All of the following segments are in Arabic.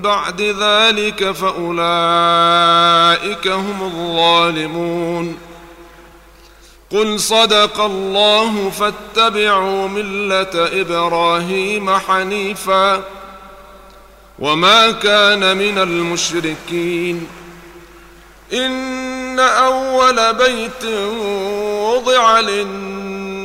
بعد ذلك فأولئك هم الظالمون. قل صدق الله فاتبعوا ملة إبراهيم حنيفا وما كان من المشركين. إن أول بيت وضع للناس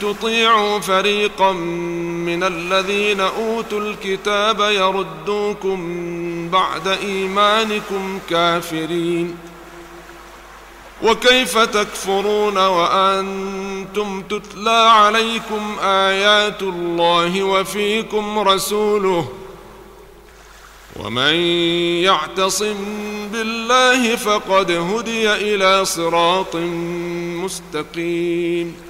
تطيعوا فريقا من الذين أوتوا الكتاب يردوكم بعد إيمانكم كافرين. وكيف تكفرون وأنتم تتلى عليكم آيات الله وفيكم رسوله؟ ومن يعتصم بالله فقد هدي إلى صراط مستقيم.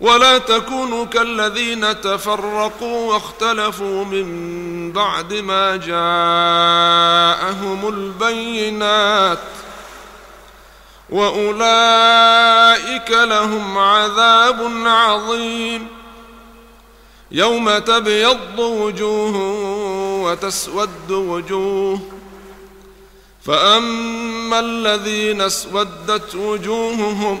ولا تكونوا كالذين تفرقوا واختلفوا من بعد ما جاءهم البينات وأولئك لهم عذاب عظيم. يوم تبيض وجوه وتسود وجوه فأما الذين اسودت وجوههم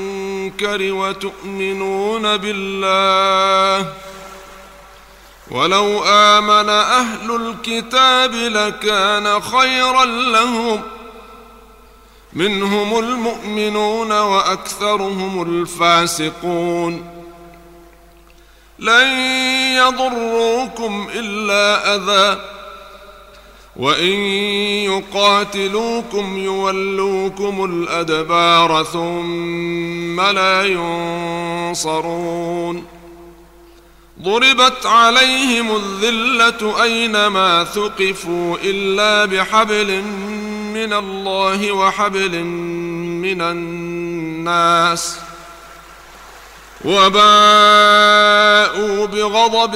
وتؤمنون بالله. ولو آمن أهل الكتاب لكان خيرا لهم. منهم المؤمنون وأكثرهم الفاسقون. لن يضروكم إلا أذى. وإن يقاتلوكم يولوكم الأدبار ثم لا ينصرون. ضربت عليهم الذلة أينما ثقفوا إلا بحبل من الله وحبل من الناس وباءوا بغضب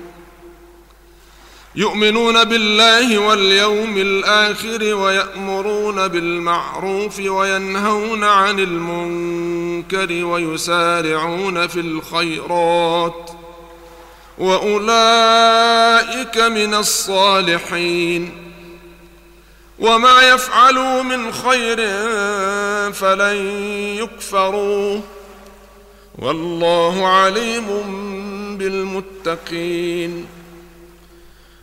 يؤمنون بالله واليوم الآخر ويأمرون بالمعروف وينهون عن المنكر ويسارعون في الخيرات وأولئك من الصالحين وما يفعلوا من خير فلن يكفروه والله عليم بالمتقين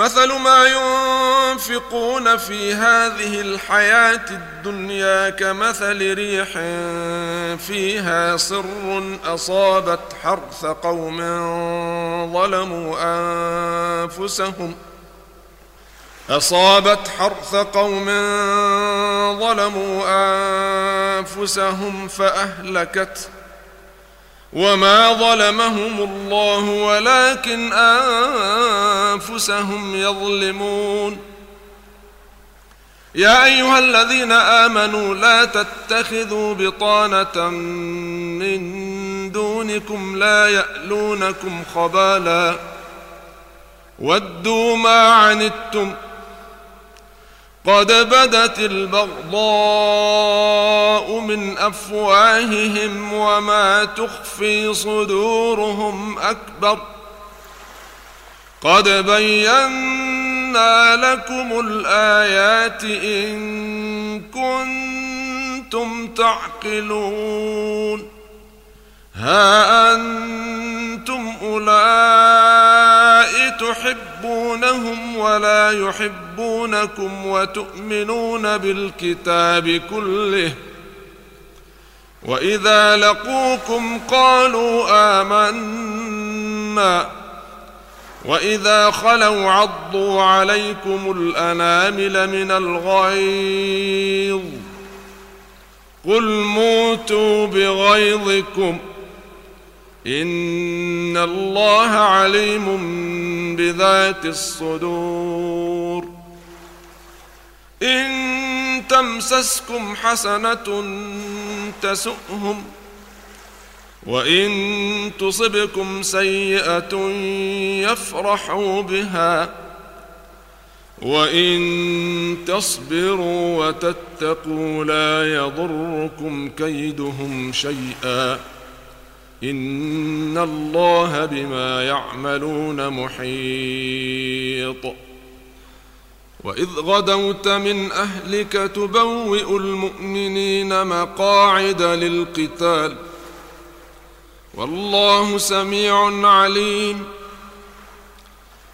مثل ما ينفقون في هذه الحياة الدنيا كمثل ريح فيها صر أصابت حرث قوم ظلموا أنفسهم أصابت حرث قوم ظلموا أنفسهم فأهلكته وما ظلمهم الله ولكن انفسهم يظلمون يا ايها الذين امنوا لا تتخذوا بطانه من دونكم لا يالونكم خبالا ودوا ما عنتم قد بدت البغضاء من أفواههم وما تخفي صدورهم أكبر. قد بينا لكم الآيات إن كنتم تعقلون. ها أنتم أولئك تحبونهم ولا يحبونكم وتؤمنون بالكتاب كله. وإذا لقوكم قالوا آمنا. وإذا خلوا عضوا عليكم الأنامل من الغيظ. قل موتوا بغيظكم. ان الله عليم بذات الصدور ان تمسسكم حسنه تسؤهم وان تصبكم سيئه يفرحوا بها وان تصبروا وتتقوا لا يضركم كيدهم شيئا ان الله بما يعملون محيط واذ غدوت من اهلك تبوئ المؤمنين مقاعد للقتال والله سميع عليم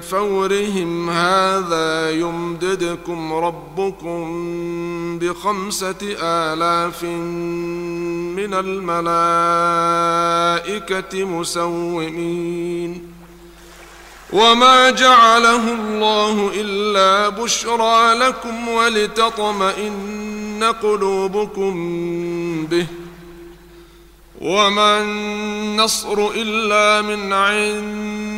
فورهم هذا يمددكم ربكم بخمسة آلاف من الملائكة مسومين. وما جعله الله إلا بشرى لكم ولتطمئن قلوبكم به. وما النصر إلا من عند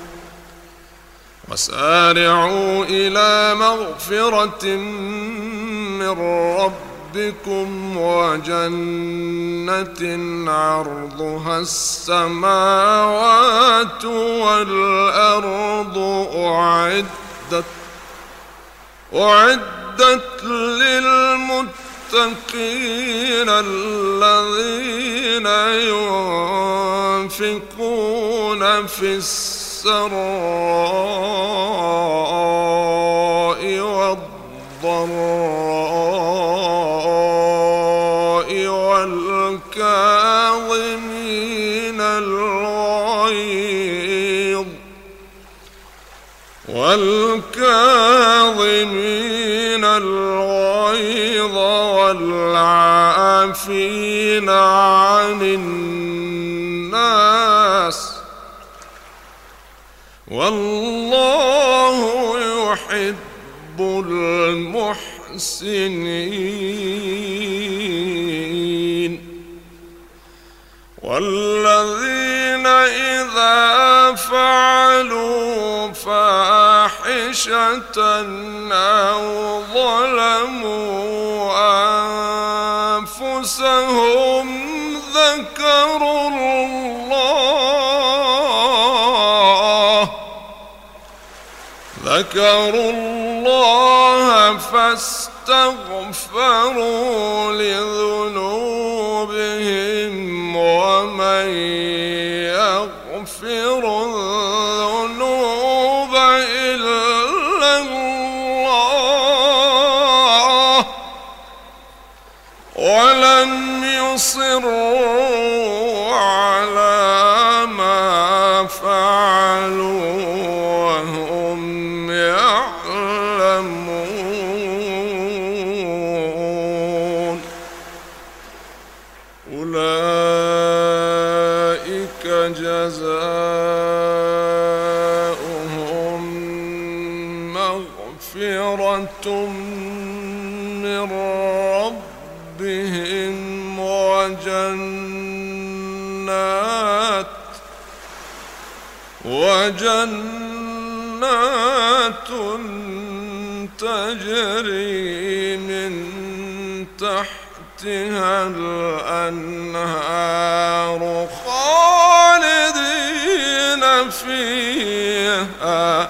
وسارعوا إلى مغفرة من ربكم وجنة عرضها السماوات والأرض أعدت أعدت للمتقين الذين ينفقون في السراء والضراء والكاظمين الغيظ والكاظمين الغيظ والعافين عن الناس والله يحب المحسنين. والذين إذا فعلوا فاحشة أو ظلموا أنفسهم ذكروا الله ذكروا الله فاستغفروا لذنوبهم تحتها الأنهار خالدين فيها.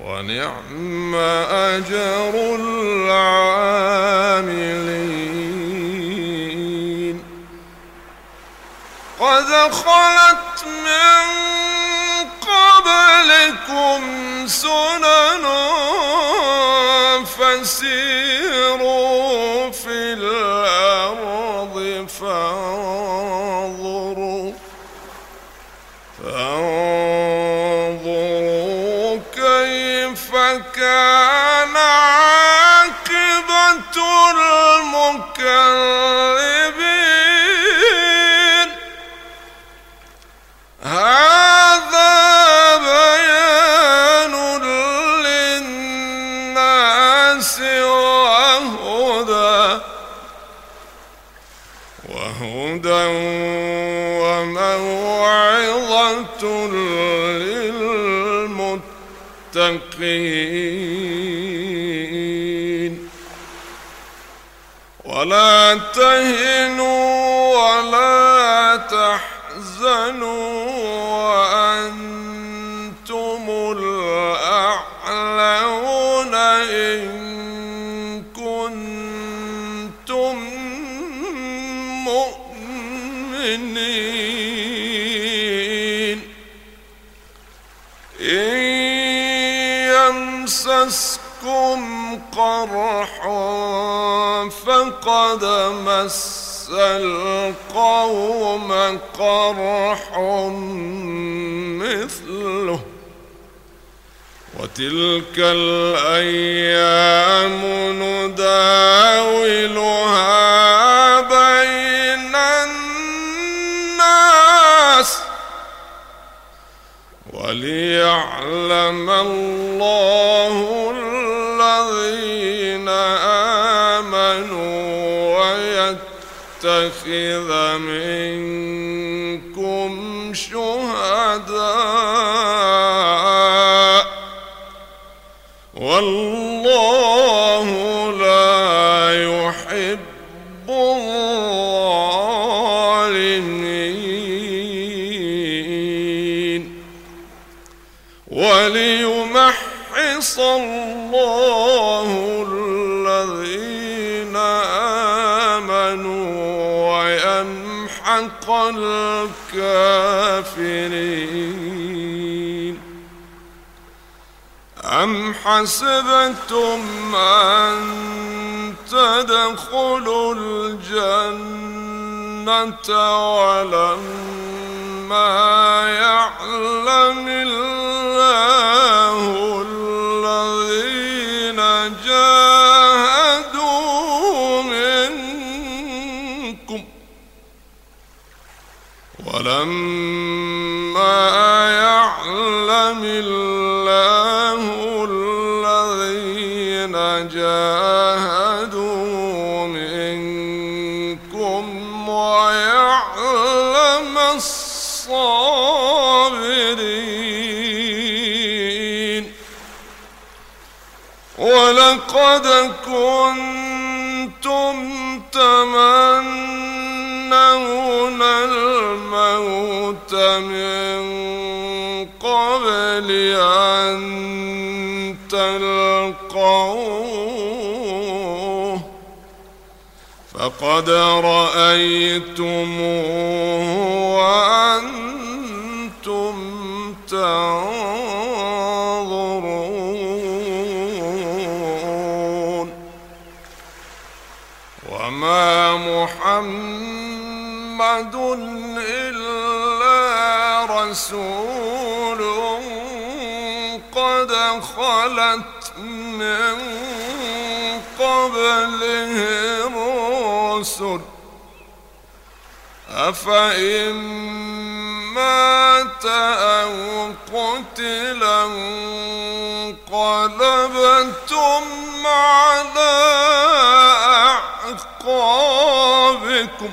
ونعم أجر العاملين. قد خلت من قبلكم سنن فسيروا كيف الكافرين. أم حسبتم أن تدخلوا الجنة ولما يعلم الله الذين جاهدوا ولما يعلم الله الذين جاهدوا منكم ويعلم الصابرين ولقد كنتم تمنون الموت من قبل أن تلقوه. فقد رأيتموه وأنتم تنظرون. وما محمد إلا رسول قد خلت من قبله الرسل أفإن مات أو قتلا انقلبتم على أعقابكم.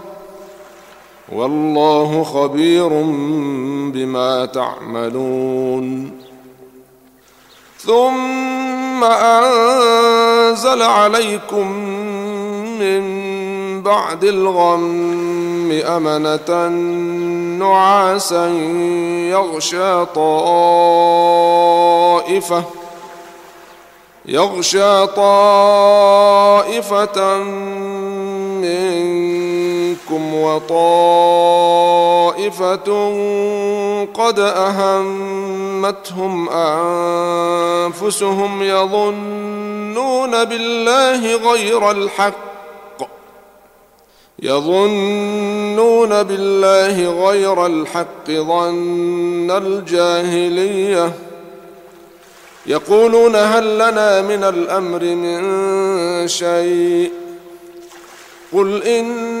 والله خبير بما تعملون. ثم أنزل عليكم من بعد الغم أمنة نعاسا يغشى طائفة يغشى طائفة منكم وطائفة قد أهمتهم أنفسهم يظنون بالله غير الحق. يظنون بالله غير الحق ظن الجاهلية. يقولون هل لنا من الأمر من شيء؟ قل إن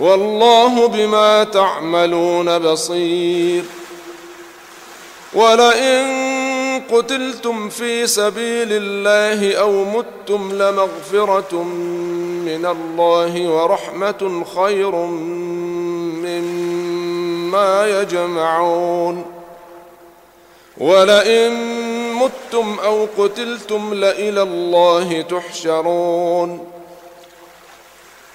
والله بما تعملون بصير. ولئن قتلتم في سبيل الله أو متم لمغفرة من الله ورحمة خير مما يجمعون. ولئن متم أو قتلتم لإلى الله تحشرون.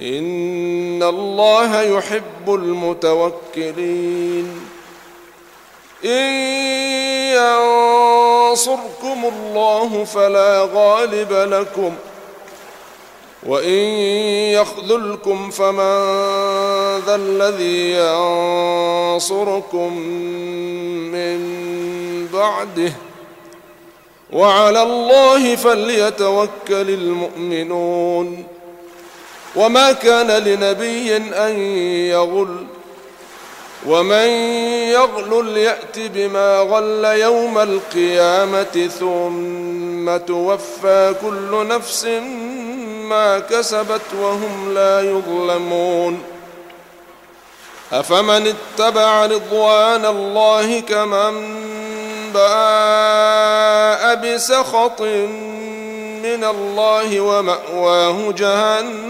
إن الله يحب المتوكلين. إن ينصركم الله فلا غالب لكم وإن يخذلكم فمن ذا الذي ينصركم من بعده. وعلى الله فليتوكل المؤمنون. وما كان لنبي ان يغل ومن يغل يات بما غل يوم القيامه ثم توفى كل نفس ما كسبت وهم لا يظلمون افمن اتبع رضوان الله كمن باء بسخط من الله وماواه جهنم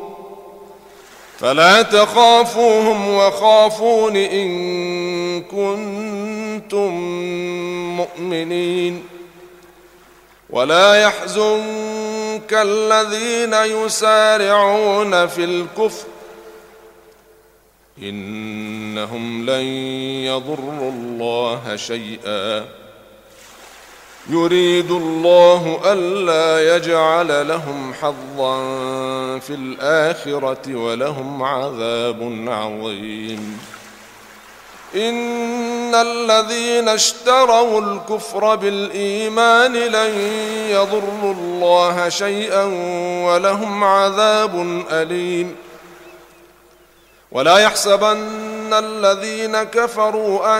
فلا تخافوهم وخافون إن كنتم مؤمنين ولا يحزنك الذين يسارعون في الكفر إنهم لن يضروا الله شيئا يريد الله ألا يجعل لهم حظا في الآخرة ولهم عذاب عظيم. إن الذين اشتروا الكفر بالإيمان لن يضروا الله شيئا ولهم عذاب أليم. ولا يحسبن الذين كفروا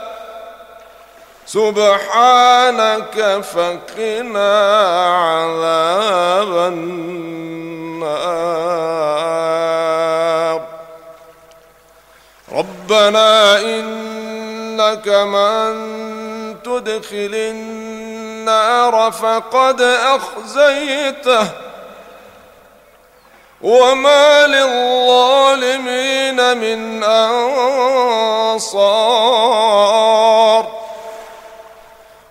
سبحانك فقنا عذاب النار. ربنا إنك من تدخل النار فقد أخزيته. وما للظالمين من أنصار.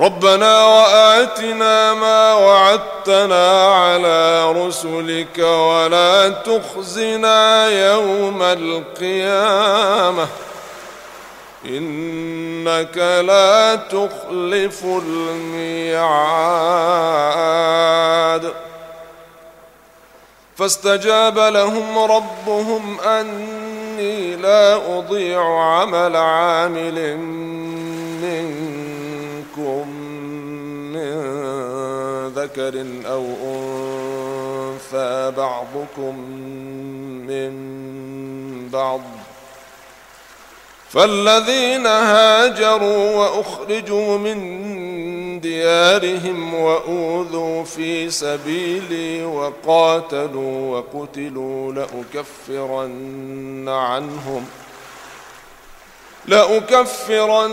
ربنا وآتنا ما وعدتنا على رسلك ولا تخزنا يوم القيامة. إنك لا تخلف الميعاد. فاستجاب لهم ربهم أني لا أضيع عمل عامل منكم من ذكر أو أنثى بعضكم من بعض. فالذين هاجروا واخرجوا من ديارهم واوذوا في سبيلي وقاتلوا وقتلوا لاكفرن عنهم لأكفرن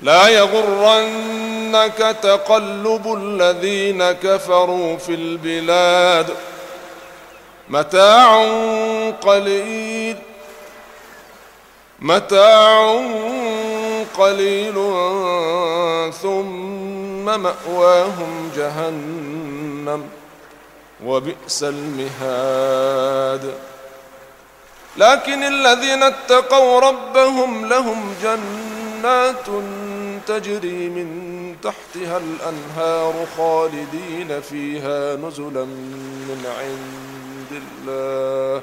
لا يغرنك تقلب الذين كفروا في البلاد. متاع قليل متاع قليل ثم مأواهم جهنم وبئس المهاد. لكن الذين اتقوا ربهم لهم جنات تجري من تحتها الأنهار خالدين فيها نزلا من عند الله.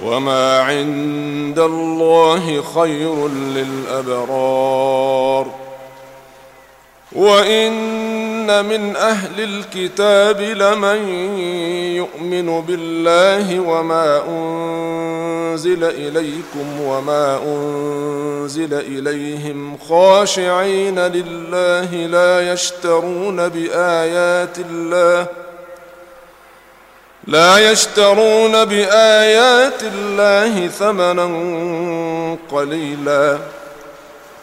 وما عند الله خير للأبرار. وإن من أهل الكتاب لمن يؤمن بالله وما أنزل إليكم وما أنزل إليهم خاشعين لله لا يشترون بآيات الله لا يشترون بآيات الله ثمنا قليلا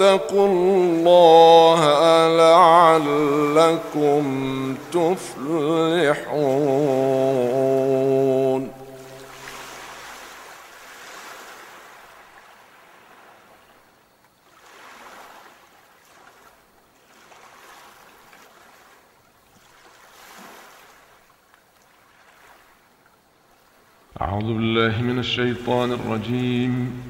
واتقوا الله لعلكم تفلحون. أعوذ بالله من الشيطان الرجيم.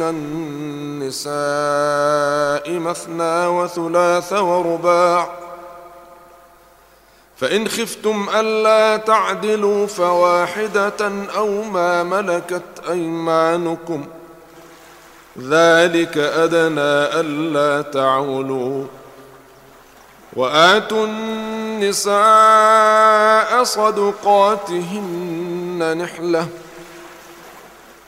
من النساء مثنى وثلاث ورباع. فإن خفتم ألا تعدلوا فواحدة أو ما ملكت أيمانكم. ذلك أدنى ألا تعولوا. وآتوا النساء صدقاتهن نحلة.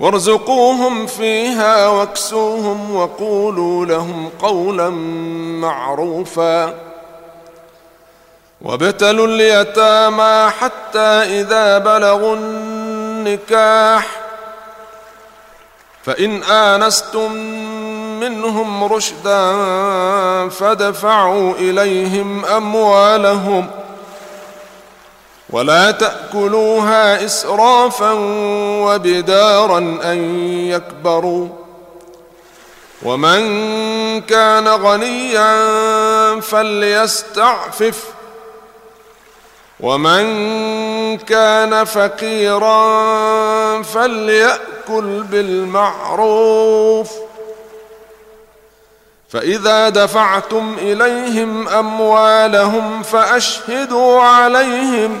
وارزقوهم فيها واكسوهم وقولوا لهم قولا معروفا. وابتلوا اليتامى حتى إذا بلغوا النكاح. فإن آنستم منهم رشدا فدفعوا إليهم أموالهم ولا تأكلوها إسرافا وبدارا أن يكبروا ومن كان غنيا فليستعفف ومن كان فقيرا فليأكل بالمعروف فإذا دفعتم إليهم أموالهم فأشهدوا عليهم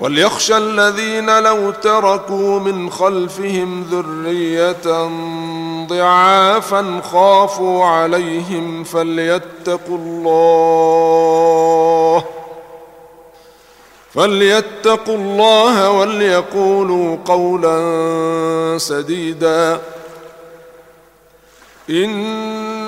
وليخشى الذين لو تركوا من خلفهم ذرية ضعافا خافوا عليهم فليتقوا الله فليتقوا الله وليقولوا قولا سديدا إن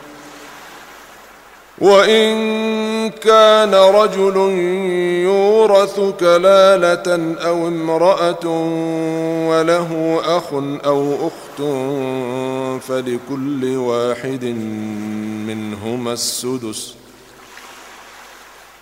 وإن كان رجل يورث كلالة أو امرأة وله أخ أو أخت فلكل واحد منهما السدس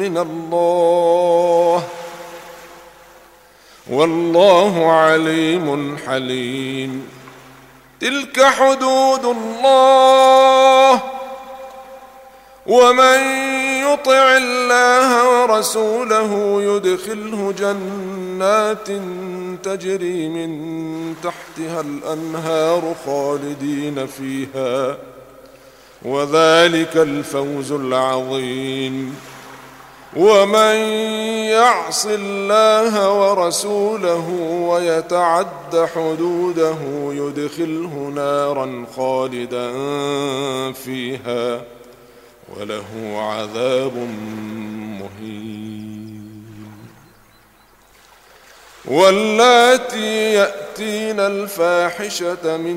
من الله. والله عليم حليم. تلك حدود الله. ومن يطع الله ورسوله يدخله جنات تجري من تحتها الأنهار خالدين فيها. وذلك الفوز العظيم. ومن يعص الله ورسوله ويتعد حدوده يدخله نارا خالدا فيها وله عذاب مهين. واللاتي يأتين الفاحشة من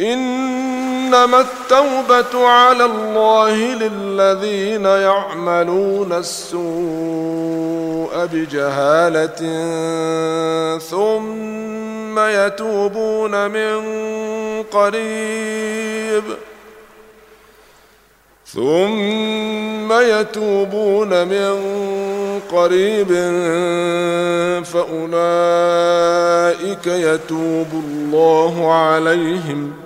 إنما التوبة على الله للذين يعملون السوء بجهالة ثم يتوبون من قريب. ثم يتوبون من قريب فأولئك يتوب الله عليهم.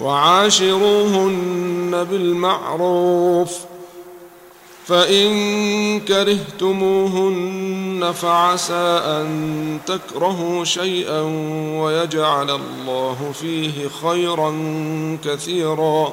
وعاشروهن بالمعروف. فإن كرهتموهن فعسى أن تكرهوا شيئا ويجعل الله فيه خيرا كثيرا.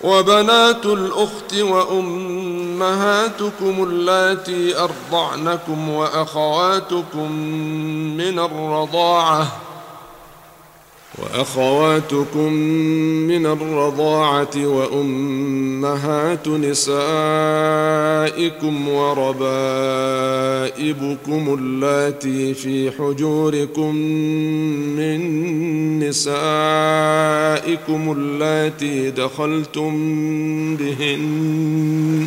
وبنات الأخت وأمهاتكم اللاتي أرضعنكم وأخواتكم من الرضاعة وأخواتكم من الرضاعة وأمهات نسائكم وربائبكم اللاتي في حجوركم من نسائكم اللاتي دخلتم بهن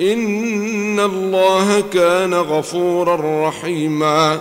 ان الله كان غفورا رحيما